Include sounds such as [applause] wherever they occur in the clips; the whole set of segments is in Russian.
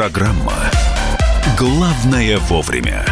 Программа «Главное вовремя».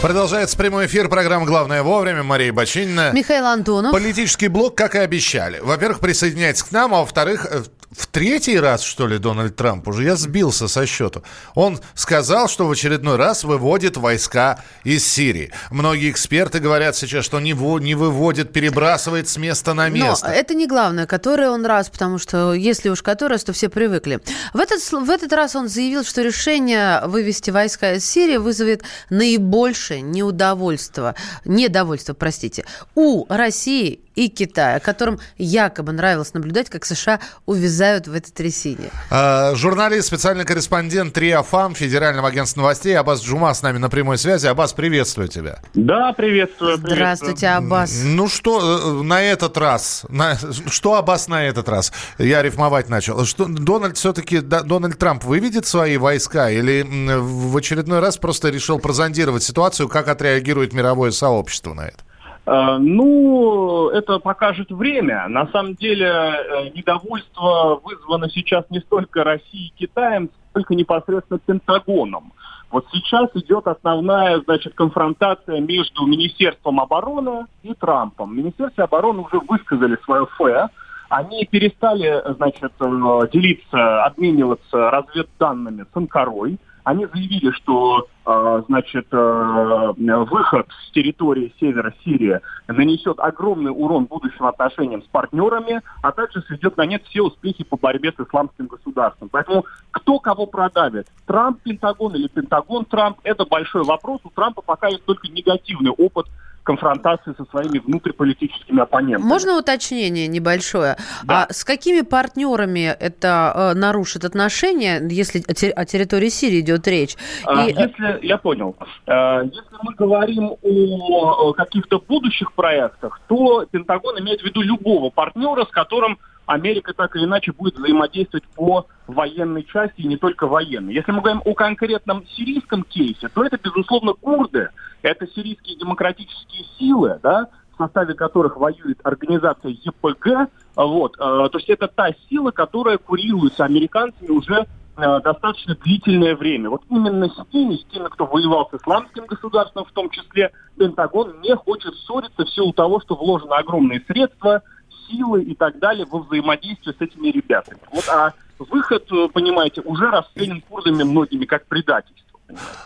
Продолжается прямой эфир программы «Главное вовремя». Мария Бочинина. Михаил Антонов. Политический блок, как и обещали. Во-первых, присоединяйтесь к нам, а во-вторых, э, в третий раз, что ли, Дональд Трамп, уже я сбился со счету. Он сказал, что в очередной раз выводит войска из Сирии. Многие эксперты говорят сейчас, что не, не выводит, перебрасывает с места на место. Но это не главное, который он раз, потому что если уж который раз, то все привыкли. В этот, в этот раз он заявил, что решение вывести войска из Сирии вызовет наибольшее неудовольство, недовольство, простите, у России и Китая, которым якобы нравилось наблюдать, как США увязают в этой трясине. А, журналист, специальный корреспондент ТРИА ФАМ, Федерального агентства новостей, Аббас Джума с нами на прямой связи. Аббас, приветствую тебя. Да, приветствую. Здравствуйте, Аббас. Ну что, э, на этот раз, на, что Аббас на этот раз? Я рифмовать начал. Что, Дональд все-таки, Дональд Трамп выведет свои войска или в очередной раз просто решил прозондировать ситуацию, как отреагирует мировое сообщество на это? Э, ну, это покажет время. На самом деле, э, недовольство вызвано сейчас не столько Россией и Китаем, сколько непосредственно Пентагоном. Вот сейчас идет основная, значит, конфронтация между Министерством обороны и Трампом. Министерство обороны уже высказали свое фэ. Они перестали, значит, э, делиться, обмениваться разведданными с Анкарой. Они заявили, что э, значит, э, выход с территории севера Сирии нанесет огромный урон будущим отношениям с партнерами, а также сведет на нет все успехи по борьбе с исламским государством. Поэтому кто кого продавит? Трамп, Пентагон или Пентагон, Трамп? Это большой вопрос. У Трампа пока есть только негативный опыт конфронтации со своими внутриполитическими оппонентами. Можно уточнение небольшое? Да. А с какими партнерами это э, нарушит отношения, если о, о территории Сирии идет речь? А, И... Если я понял, э, если мы говорим о каких-то будущих проектах, то Пентагон имеет в виду любого партнера, с которым Америка так или иначе будет взаимодействовать по военной части, и не только военной. Если мы говорим о конкретном сирийском кейсе, то это, безусловно, курды. Это сирийские демократические силы, да, в составе которых воюет организация ЕПГ. Вот. Э, то есть это та сила, которая курируется американцами уже э, достаточно длительное время. Вот именно с ними, с теми, кто воевал с исламским государством, в том числе Пентагон, не хочет ссориться в силу того, что вложено огромные средства, силы и так далее во взаимодействии с этими ребятами. Вот, а выход, э, понимаете, уже расценен курдами многими как предательство.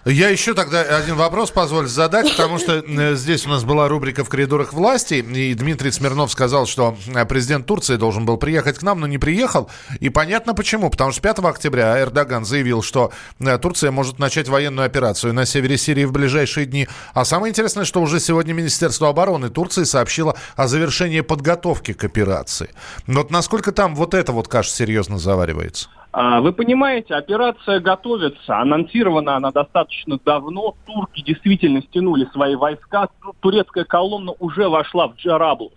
Я еще тогда один вопрос позволю задать, потому что э, здесь у нас была рубрика «В коридорах власти», и Дмитрий Смирнов сказал, что э, президент Турции должен был приехать к нам, но не приехал. И понятно почему. Потому что 5 октября Эрдоган заявил, что э, Турция может начать военную операцию на севере Сирии в ближайшие дни. А самое интересное, что уже сегодня Министерство обороны Турции сообщило о завершении подготовки к операции. Вот насколько там вот это вот, кажется, серьезно заваривается? А, вы понимаете, операция готовится, анонсирована она достаточно давно. Турки действительно стянули свои войска. Турецкая колонна уже вошла в Джараблус,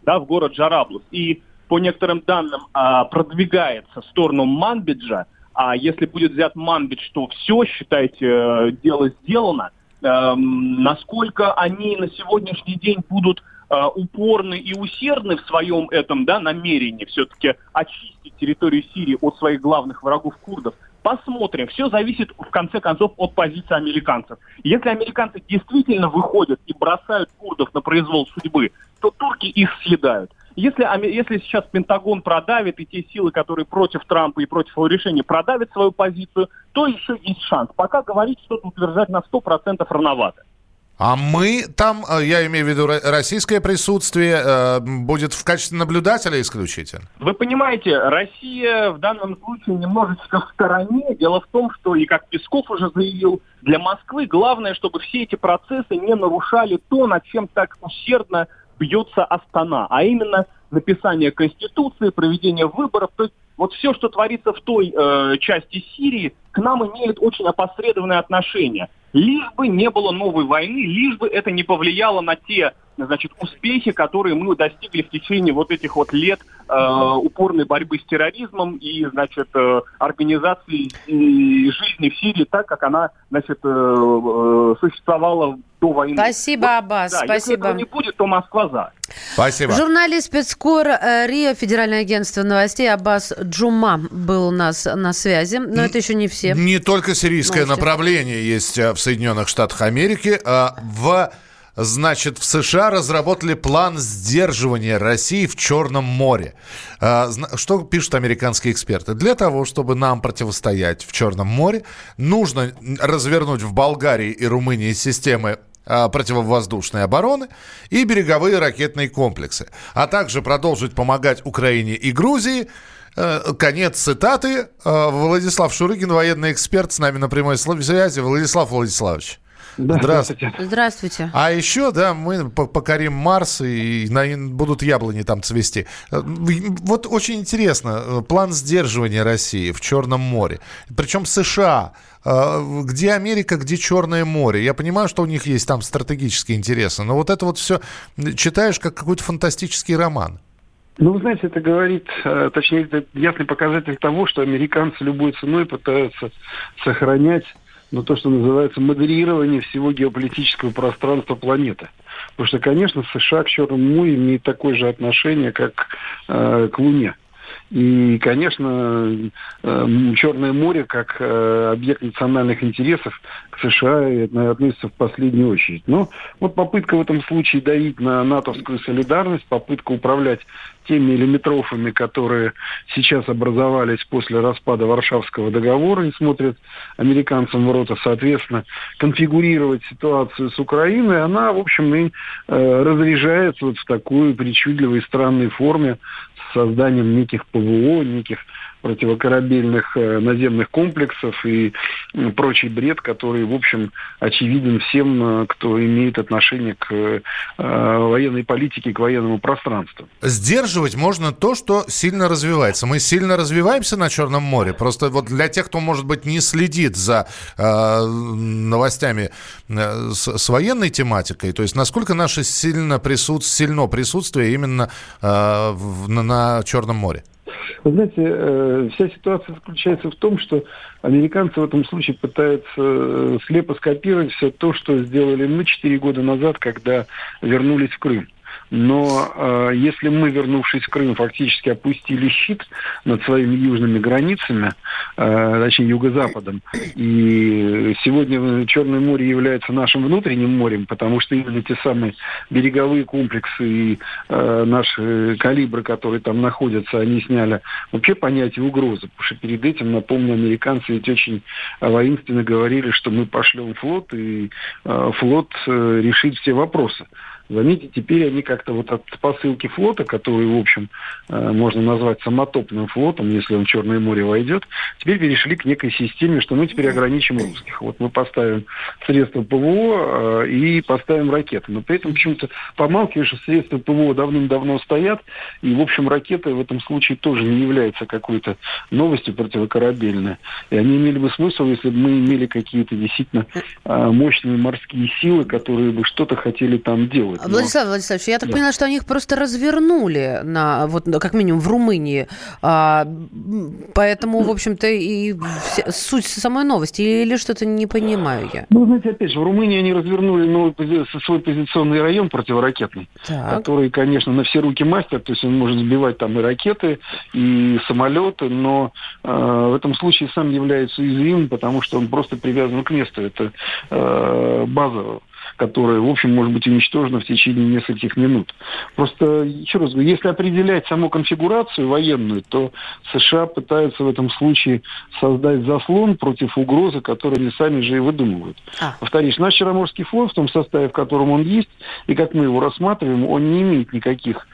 да, в город Джараблус. И по некоторым данным а, продвигается в сторону Манбиджа. А если будет взят Манбидж, то все, считайте, э, дело сделано. Эм, насколько они на сегодняшний день будут упорны и усердны в своем этом да, намерении все-таки очистить территорию Сирии от своих главных врагов курдов, Посмотрим. Все зависит, в конце концов, от позиции американцев. Если американцы действительно выходят и бросают курдов на произвол судьбы, то турки их съедают. Если, если сейчас Пентагон продавит, и те силы, которые против Трампа и против его решения продавят свою позицию, то еще есть шанс. Пока говорить что-то утверждать на 100% рановато. А мы там, э, я имею в виду российское присутствие, э, будет в качестве наблюдателя исключительно? Вы понимаете, Россия в данном случае немножечко в стороне. Дело в том, что, и как Песков уже заявил, для Москвы главное, чтобы все эти процессы не нарушали то, над чем так усердно бьется Астана, а именно написание Конституции, проведение выборов. То есть вот все, что творится в той э, части Сирии, к нам имеет очень опосредованное отношение. Лишь бы не было новой войны, лишь бы это не повлияло на те значит, успехи, которые мы достигли в течение вот этих вот лет э, упорной борьбы с терроризмом и, значит, э, организации и жизни в Сирии так, как она, значит, э, э, существовала до войны. Спасибо, вот, Аббас, да, спасибо. Если этого не будет, то Москва за. Спасибо. Журналист спецкор э, РИА, Федеральное агентство новостей Аббас Джума был у нас на связи. Но это еще не все. Не только сирийское Новости. направление есть э, в Соединенных Штатах Америки. а В Значит, в США разработали план сдерживания России в Черном море. А, Что пишут американские эксперты? Для того, чтобы нам противостоять в Черном море, нужно развернуть в Болгарии и Румынии системы противовоздушной обороны и береговые ракетные комплексы, а также продолжить помогать Украине и Грузии. Э, Конец цитаты. Э, Владислав Шурыгин, военный эксперт, с нами на прямой связи. Владислав Владиславович. Да, Здравствуйте. Здравствуйте. А еще, да, мы по- покорим Марс, и на- будут яблони там цвести. Э, Вот очень интересно, э, план сдерживания России в Черном море. Причем США. Э, Где Америка, где Черное море? Я понимаю, что у них есть там стратегические интересы, но вот это вот все читаешь как какой-то фантастический роман. Ну, вы знаете, это говорит, точнее, это ясный показатель того, что американцы любой ценой пытаются сохранять, ну, то, что называется модерирование всего геополитического пространства планеты. Потому что, конечно, США к Черному морю имеет такое же отношение, как э, к Луне. И, конечно, э, Черное море как э, объект национальных интересов США это относится в последнюю очередь. Но вот попытка в этом случае давить на натовскую солидарность, попытка управлять теми миллиметрофами, которые сейчас образовались после распада Варшавского договора и смотрят американцам в рот, а, соответственно, конфигурировать ситуацию с Украиной, она, в общем, и э, разряжается вот в такой причудливой странной форме с созданием неких ПВО, неких противокорабельных э, наземных комплексов и прочий бред, который, в общем, очевиден всем, э, кто имеет отношение к э, военной политике, к военному пространству. Сдерживать можно то, что сильно развивается. Мы сильно развиваемся на Черном море. Просто вот для тех, кто, может быть, не следит за новостями с, военной тематикой, то есть насколько наше сильно, присут, сильно присутствие именно на Черном море? Вы знаете, э, вся ситуация заключается в том, что американцы в этом случае пытаются э, слепо скопировать все то, что сделали мы 4 года назад, когда вернулись в Крым. Но э, если мы, вернувшись в Крым, фактически опустили щит над своими южными границами, э, точнее юго-западом, и сегодня Черное море является нашим внутренним морем, потому что именно те самые береговые комплексы и э, наши калибры, которые там находятся, они сняли вообще понятие угрозы. Потому что перед этим, напомню, американцы ведь очень воинственно говорили, что мы пошлем флот, и э, флот э, решит все вопросы. Заметьте, теперь они как-то вот от посылки флота, который, в общем, э, можно назвать самотопным флотом, если он в Черное море войдет, теперь перешли к некой системе, что мы теперь ограничим русских. Вот мы поставим средства ПВО э, и поставим ракеты. Но при этом почему-то помалкиваешь, что средства ПВО давным-давно стоят, и, в общем, ракеты в этом случае тоже не являются какой-то новостью противокорабельной. И они имели бы смысл, если бы мы имели какие-то действительно э, мощные морские силы, которые бы что-то хотели там делать. Но- Владислав Владиславович, я так Да. поняла, что они их просто развернули на, вот, ну, как минимум в Румынии. А, поэтому, в общем-то, и вся- суть самой новости. Или что-то не понимаю я. Ну, знаете, опять же, в Румынии они развернули новый пози- свой позиционный район противоракетный, Так. который, конечно, на все руки мастер, то есть он может сбивать там и ракеты, и самолеты, но э, в этом случае сам является уязвимым, потому что он просто привязан к месту. Это э, база которая, в общем, может быть уничтожена в течение нескольких минут. Просто, еще раз говорю, если определять саму конфигурацию военную, то США пытаются в этом случае создать заслон против угрозы, которую они сами же и выдумывают. А. Повторюсь, наш Черноморский флот в том составе, в котором он есть, и как мы его рассматриваем, он не имеет никаких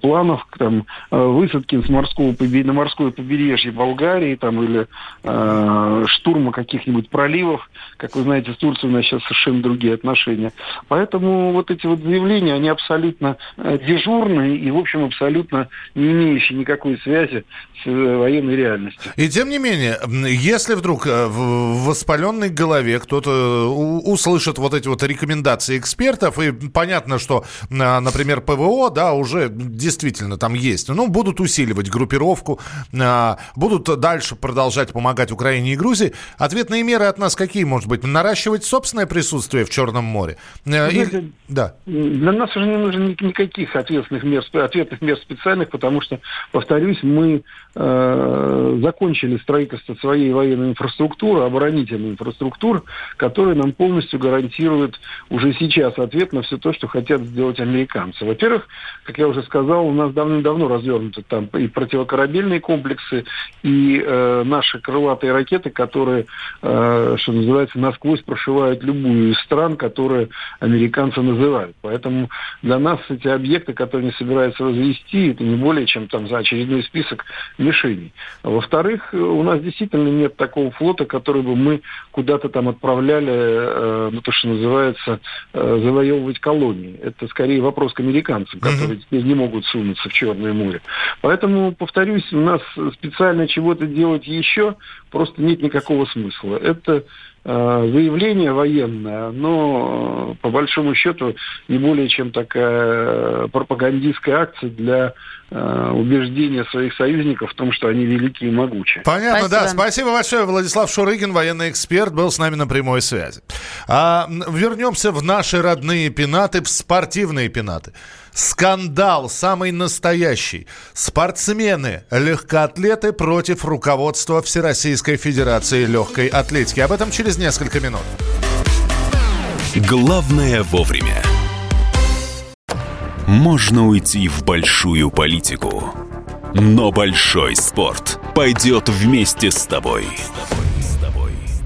планов там, э, высадки с морского, на морское побережье Болгарии там, или э, штурма каких-нибудь проливов. Как вы знаете, с Турцией у нас сейчас совершенно другие отношения. Поэтому вот эти вот заявления, они абсолютно э, дежурные и, в общем, абсолютно не имеющие никакой связи с э, военной реальностью. И тем не менее, если вдруг э, в воспаленной голове кто-то услышит вот эти вот рекомендации экспертов, и понятно, что, на- например, ПВО, да, уже действительно там есть, ну, будут усиливать группировку, а, будут дальше продолжать помогать Украине и Грузии. Ответные меры от нас какие, может быть? Наращивать собственное присутствие в Черном море? Э, Или... Да. Для нас уже не нужно никаких ответственных мер, ответных мер специальных, потому что, повторюсь, мы э, закончили строительство своей военной инфраструктуры, оборонительной инфраструктуры, которая нам полностью гарантирует уже сейчас ответ на все то, что хотят сделать американцы. Во-первых, как я уже сказал, у нас давным-давно развернуты там и противокорабельные комплексы, и э, наши крылатые ракеты, которые, э, что называется, насквозь прошивают любую из стран, которые американцы называют. Поэтому для нас эти объекты, которые они собираются развести, это не более чем там за очередной список мишеней. Во-вторых, у нас действительно нет такого флота, который бы мы куда-то там отправляли, э, ну, то, что называется, э, завоевывать колонии. Это скорее вопрос к американцам, которые теперь не могут сунуться в Черное море. Поэтому, повторюсь, у нас специально чего-то делать еще просто нет никакого смысла. Это Э, заявление военное, но э, по большому счету не более чем такая пропагандистская акция для э, убеждения своих союзников в том, что они великие и могучие. Понятно, Спасибо. да. Спасибо большое. Владислав Шурыгин, военный эксперт, был с нами на прямой связи. А, вернемся в наши родные пенаты, в спортивные пенаты. Скандал самый настоящий. Спортсмены, легкоатлеты против руководства Всероссийской Федерации легкой атлетики. Об этом через несколько минут. Главное вовремя. Можно уйти в большую политику, но большой спорт пойдет вместе с тобой.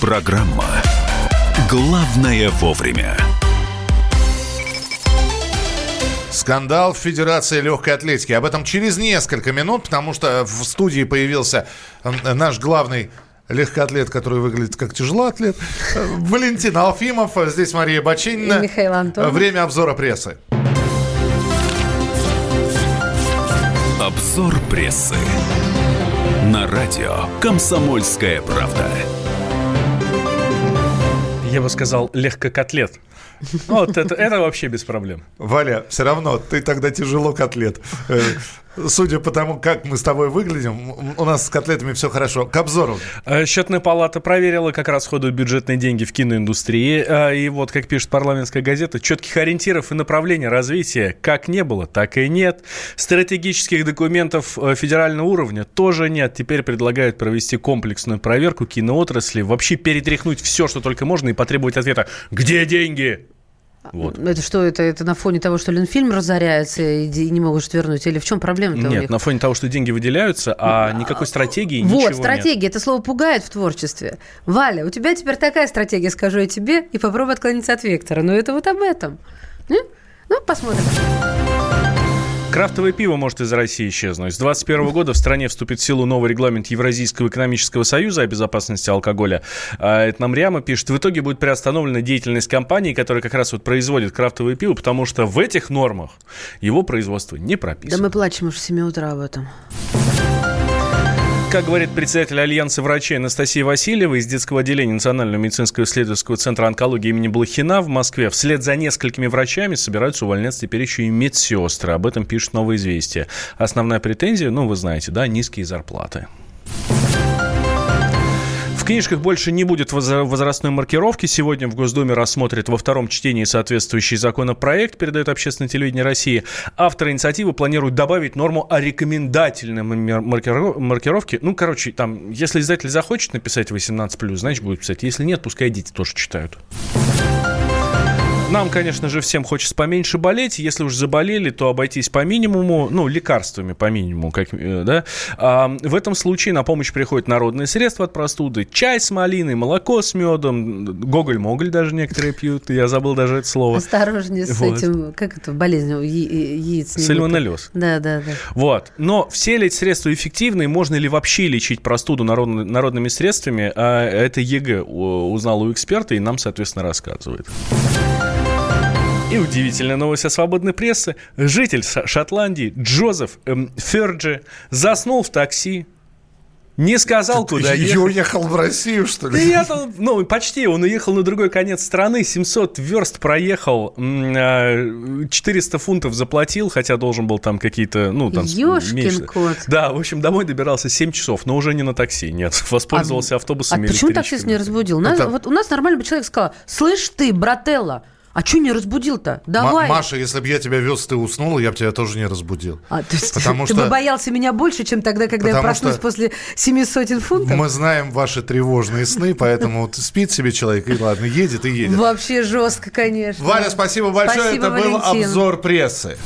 Программа «Главное вовремя». Скандал в Федерации легкой атлетики. Об этом через несколько минут, потому что в студии появился наш главный легкоатлет, который выглядит как тяжелоатлет. Валентин Алфимов, здесь Мария Бачинина. И Михаил Антонов. Время обзора прессы. Обзор прессы. На радио «Комсомольская правда». Я бы сказал, легкокотлет. Ну, вот это, это вообще без проблем. Валя, все равно ты тогда тяжело котлет. Э, судя по тому, как мы с тобой выглядим, у нас с котлетами все хорошо. К обзору. Э, Счетная палата проверила, как расходуют бюджетные деньги в киноиндустрии. Э, и вот, как пишет парламентская газета, четких ориентиров и направления развития как не было, так и нет. Стратегических документов федерального уровня тоже нет. Теперь предлагают провести комплексную проверку киноотрасли, вообще перетряхнуть все, что только можно, и потребовать ответа «Где деньги?». Вот. Это что, это, это на фоне того, что Ленфильм разоряется и не могут вернуть? Или в чем проблема-то Нет, на фоне того, что деньги выделяются, а никакой стратегии вот, ничего стратегия. Нет. Это слово пугает в творчестве. Валя, у тебя теперь такая стратегия, скажу я тебе, и попробуй отклониться от вектора. Но это вот об этом. Ну, посмотрим. Крафтовое пиво может из России исчезнуть. С 2021 года в стране вступит в силу новый регламент Евразийского экономического союза о безопасности алкоголя. А это нам Ряма пишет. В итоге будет приостановлена деятельность компании, которая как раз вот производит крафтовое пиво, потому что в этих нормах его производство не прописано. Да мы плачем уже с 7 утра об этом. Как говорит председатель Альянса врачей Анастасия Васильева из детского отделения Национального медицинского исследовательского центра онкологии имени Блохина в Москве, вслед за несколькими врачами собираются увольняться теперь еще и медсестры. Об этом пишет «Новое известие». Основная претензия, ну, вы знаете, да, низкие зарплаты книжках больше не будет возрастной маркировки. Сегодня в Госдуме рассмотрят во втором чтении соответствующий законопроект, передает общественное телевидение России. Авторы инициативы планируют добавить норму о рекомендательной маркировке. Ну, короче, там, если издатель захочет написать 18+, значит, будет писать. Если нет, пускай дети тоже читают. Нам, конечно же, всем хочется поменьше болеть. Если уж заболели, то обойтись по минимуму, ну, лекарствами по минимуму, как, э, да. А в этом случае на помощь приходят народные средства от простуды. Чай с малиной, молоко с медом, гоголь-моголь даже некоторые пьют. Я забыл даже это слово. Осторожнее с вот. этим, как это, болезнью яиц. Сальмонеллез. Да, да, да. Вот. Но все ли эти средства эффективны? Можно ли вообще лечить простуду народно, народными средствами? А это ЕГЭ узнал у эксперта и нам, соответственно, рассказывает. И удивительная новость о свободной прессе. Житель Шотландии Джозеф эм, Ферджи заснул в такси, не сказал, Ты куда ехать. И уехал в Россию, что ли? Да я там, ну, почти. Он уехал на другой конец страны, 700 верст проехал, 400 а, фунтов заплатил, хотя должен был там какие-то, ну, там... Ёшкин кот. Да, в общем, домой добирался 7 часов, но уже не на такси, нет. [laughs] Воспользовался а, автобусами А почему таксист не разбудил? Это... Вот у нас нормальный человек сказал, слышь ты, брателла, а что не разбудил-то? Давай. М- Маша, если бы я тебя вез, ты уснула, я бы тебя тоже не разбудил. А, то есть потому ты что... бы боялся меня больше, чем тогда, когда потому я проснусь что... после семи сотен фунтов? Мы знаем ваши тревожные сны, поэтому вот спит себе человек, и ладно, едет и едет. Вообще жестко, конечно. Валя, спасибо большое. Спасибо, Это Валентин. был обзор прессы.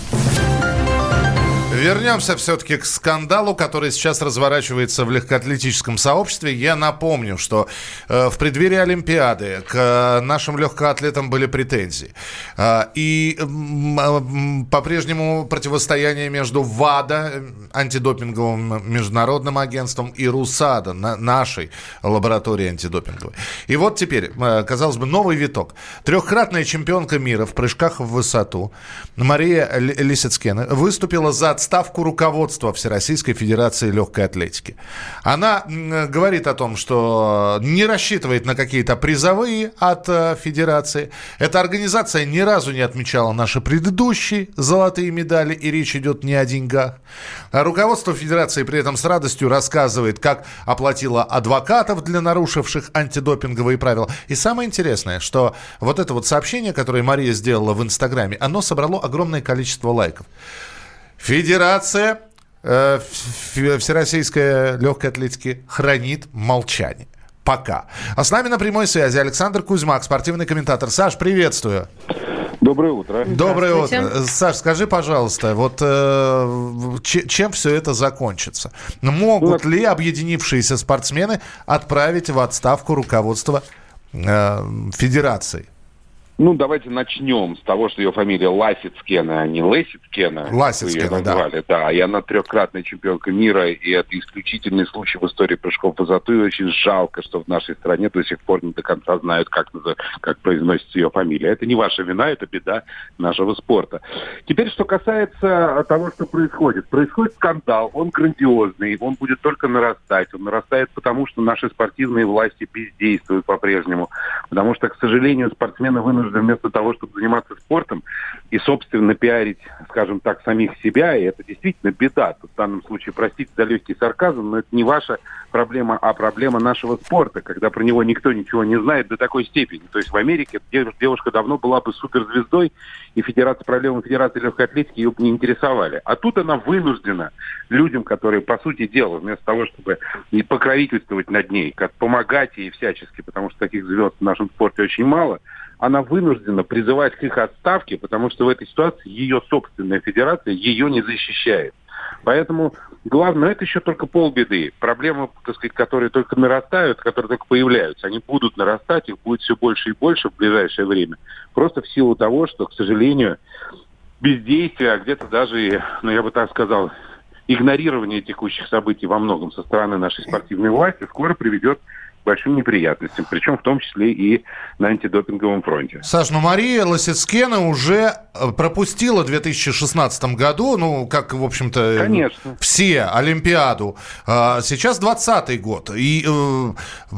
Вернемся все-таки к скандалу, который сейчас разворачивается в легкоатлетическом сообществе. Я напомню, что э, в преддверии Олимпиады к э, нашим легкоатлетам были претензии. Э, и э, по-прежнему противостояние между ВАДА, антидопинговым международным агентством, и РУСАДА, на, нашей лаборатории антидопинговой. И вот теперь, э, казалось бы, новый виток. Трехкратная чемпионка мира в прыжках в высоту Мария Лисицкена выступила за отставку руководства Всероссийской Федерации Легкой Атлетики. Она говорит о том, что не рассчитывает на какие-то призовые от э, Федерации. Эта организация ни разу не отмечала наши предыдущие золотые медали, и речь идет не о деньгах. А руководство Федерации при этом с радостью рассказывает, как оплатила адвокатов для нарушивших антидопинговые правила. И самое интересное, что вот это вот сообщение, которое Мария сделала в Инстаграме, оно собрало огромное количество лайков. Федерация э, Всероссийская легкой атлетики хранит молчание. Пока. А с нами на прямой связи Александр Кузьмак, спортивный комментатор. Саш, приветствую. Доброе утро. Доброе утро. Саш, скажи, пожалуйста, вот э, чем все это закончится? Могут ну, ли объединившиеся спортсмены отправить в отставку руководство э, федерации? Ну, давайте начнем с того, что ее фамилия Ласицкена, а не Лесицкена. Ласицкена, да. Да, и она трехкратная чемпионка мира, и это исключительный случай в истории прыжков в высоту, и очень жалко, что в нашей стране до сих пор не до конца знают, как, как произносится ее фамилия. Это не ваша вина, это беда нашего спорта. Теперь, что касается того, что происходит. Происходит скандал, он грандиозный, он будет только нарастать. Он нарастает потому, что наши спортивные власти бездействуют по-прежнему. Потому что, к сожалению, спортсмены вынуждены нужно вместо того, чтобы заниматься спортом и, собственно, пиарить, скажем так, самих себя, и это действительно беда. Тут в данном случае, простите за легкий сарказм, но это не ваша проблема, а проблема нашего спорта, когда про него никто ничего не знает до такой степени. То есть в Америке девушка давно была бы суперзвездой, и Федерация проблемы Федерации легкой атлетики ее бы не интересовали. А тут она вынуждена людям, которые, по сути дела, вместо того, чтобы и покровительствовать над ней, как помогать ей всячески, потому что таких звезд в нашем спорте очень мало, она вынуждена призывать к их отставке, потому что в этой ситуации ее собственная федерация ее не защищает. Поэтому главное, это еще только полбеды. Проблемы, так сказать, которые только нарастают, которые только появляются, они будут нарастать, их будет все больше и больше в ближайшее время. Просто в силу того, что, к сожалению, бездействие, а где-то даже, ну я бы так сказал, игнорирование текущих событий во многом со стороны нашей спортивной власти скоро приведет большим неприятностям, причем в том числе и на антидопинговом фронте. Саш, ну Мария Лосицкена уже э, пропустила в 2016 году, ну, как, в общем-то, Конечно. все, Олимпиаду. А, сейчас 20 год. И э,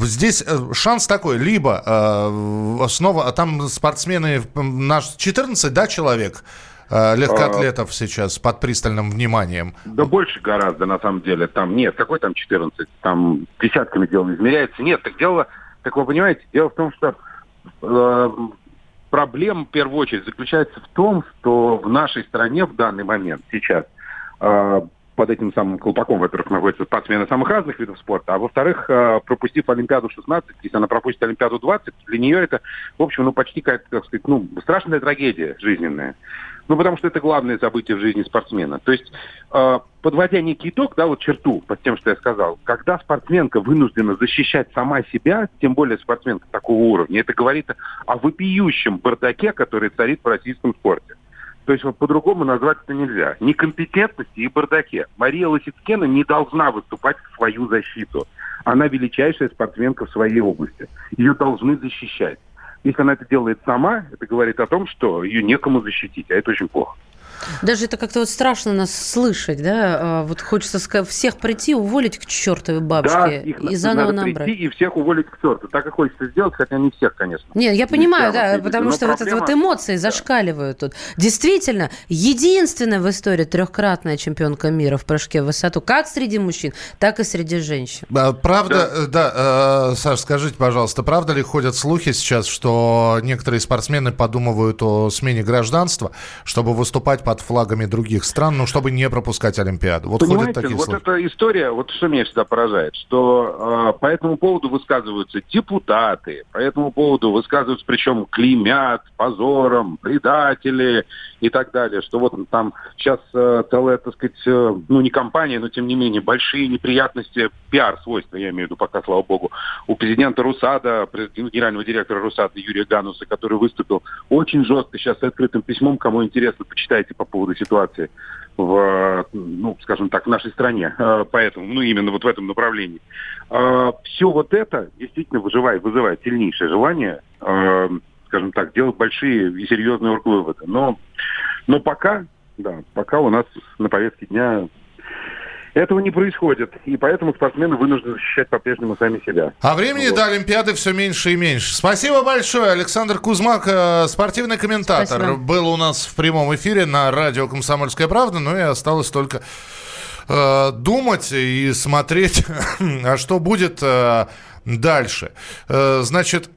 здесь э, шанс такой, либо э, снова, а там спортсмены, наш 14, да, человек, Э, легкоатлетов а, сейчас под пристальным вниманием? Да больше гораздо, на самом деле. Там нет, какой там 14? Там десятками дело измеряется. Нет, так дело, как вы понимаете, дело в том, что э, проблема в первую очередь заключается в том, что в нашей стране в данный момент сейчас э, под этим самым колпаком, во-первых, находятся спортсмены самых разных видов спорта, а во-вторых, э, пропустив Олимпиаду 16, если она пропустит Олимпиаду 20, для нее это, в общем, ну, почти, как, как сказать, ну, страшная трагедия жизненная. Ну, потому что это главное событие в жизни спортсмена. То есть, э, подводя некий итог, да, вот черту под тем, что я сказал, когда спортсменка вынуждена защищать сама себя, тем более спортсменка такого уровня, это говорит о вопиющем бардаке, который царит в российском спорте. То есть вот по-другому назвать это нельзя. Некомпетентности и бардаке. Мария Лосицкена не должна выступать в свою защиту. Она величайшая спортсменка в своей области. Ее должны защищать. Если она это делает сама, это говорит о том, что ее некому защитить, а это очень плохо. Даже это как-то вот страшно нас слышать, да? А, вот хочется всех прийти, уволить к чертовой бабушке да, их и заново надо набрать. прийти и всех уволить к черту. Так и хочется сделать, хотя не всех, конечно. Нет, я понимаю, да, потому что проблема... вот это вот эмоции зашкаливают да. тут. Действительно, единственная в истории трехкратная чемпионка мира в прыжке в высоту, как среди мужчин, так и среди женщин. Правда, да, да э, Саш, скажите, пожалуйста, правда ли ходят слухи сейчас, что некоторые спортсмены подумывают о смене гражданства, чтобы выступать под флагами других стран, ну, чтобы не пропускать Олимпиаду. Вот Понимаете, такие вот слухи. эта история, вот что меня всегда поражает, что э, по этому поводу высказываются депутаты, по этому поводу высказываются, причем клеймят позором, предатели и так далее, что вот там сейчас э, целая, так сказать, э, ну, не компания, но тем не менее, большие неприятности, пиар-свойства, я имею в виду пока, слава богу, у президента Русада, генерального директора Русада Юрия Гануса, который выступил очень жестко сейчас с открытым письмом, кому интересно, почитайте по поводу ситуации в, ну, скажем так, в нашей стране. [laughs] Э, поэтому, ну, именно вот в этом направлении. Э, Все вот это действительно вызывает, вызывает сильнейшее желание, э, скажем так, делать большие и серьезные выводы. Но, но пока, да, пока у нас на повестке дня этого не происходит, и поэтому спортсмены вынуждены защищать по-прежнему сами себя. А времени вот. до Олимпиады все меньше и меньше. Спасибо большое. Александр Кузмак, э, спортивный комментатор, Спасибо. был у нас в прямом эфире на радио «Комсомольская правда», ну и осталось только э, думать и смотреть, [laughs] а что будет э, дальше. Э, значит,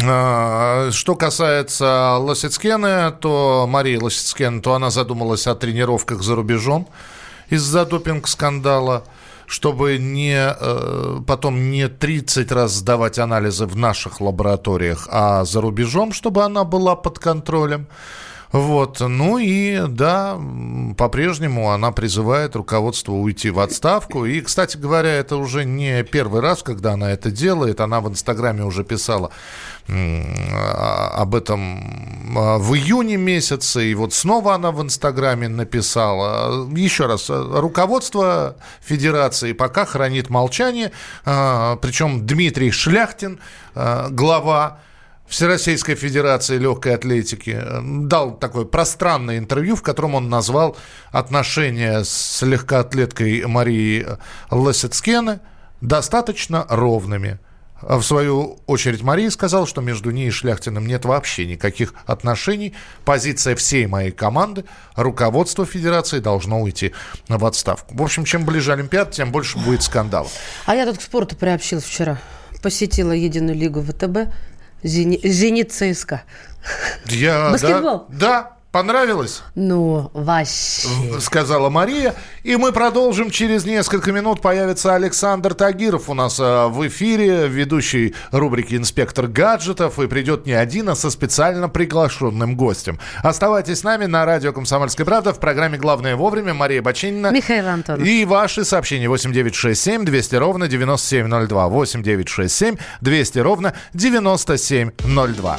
э, что касается Лосицкены, то Марии Лосицкены, то она задумалась о тренировках за рубежом из-за допинг-скандала, чтобы не, э, потом не 30 раз сдавать анализы в наших лабораториях, а за рубежом, чтобы она была под контролем. Вот. Ну и да, по-прежнему она призывает руководство уйти в отставку. И, кстати говоря, это уже не первый раз, когда она это делает. Она в Инстаграме уже писала об этом а, в июне месяце, и вот снова она в Инстаграме написала. Еще раз, руководство Федерации пока хранит молчание, а, причем Дмитрий Шляхтин, а, глава Всероссийской Федерации легкой атлетики дал такое пространное интервью, в котором он назвал отношения с легкоатлеткой Марией Лосецкены достаточно ровными. В свою очередь Мария сказала, что между ней и Шляхтиным нет вообще никаких отношений. Позиция всей моей команды, руководство Федерации должно уйти в отставку. В общем, чем ближе Олимпиад, тем больше будет скандалов. А я тут к спорту приобщил вчера. Посетила единую лигу ВТБ. Зенит ЦСКА. Я, Баскетбол? Да, да, Понравилось? Ну, вообще. Сказала Мария. И мы продолжим. Через несколько минут появится Александр Тагиров у нас э, в эфире, ведущий рубрики «Инспектор гаджетов». И придет не один, а со специально приглашенным гостем. Оставайтесь с нами на радио «Комсомольская правда» в программе «Главное вовремя». Мария Бачинина. Михаил Антонов. И ваши сообщения 8967 200 ровно 9702. 8967 200 ровно 9702.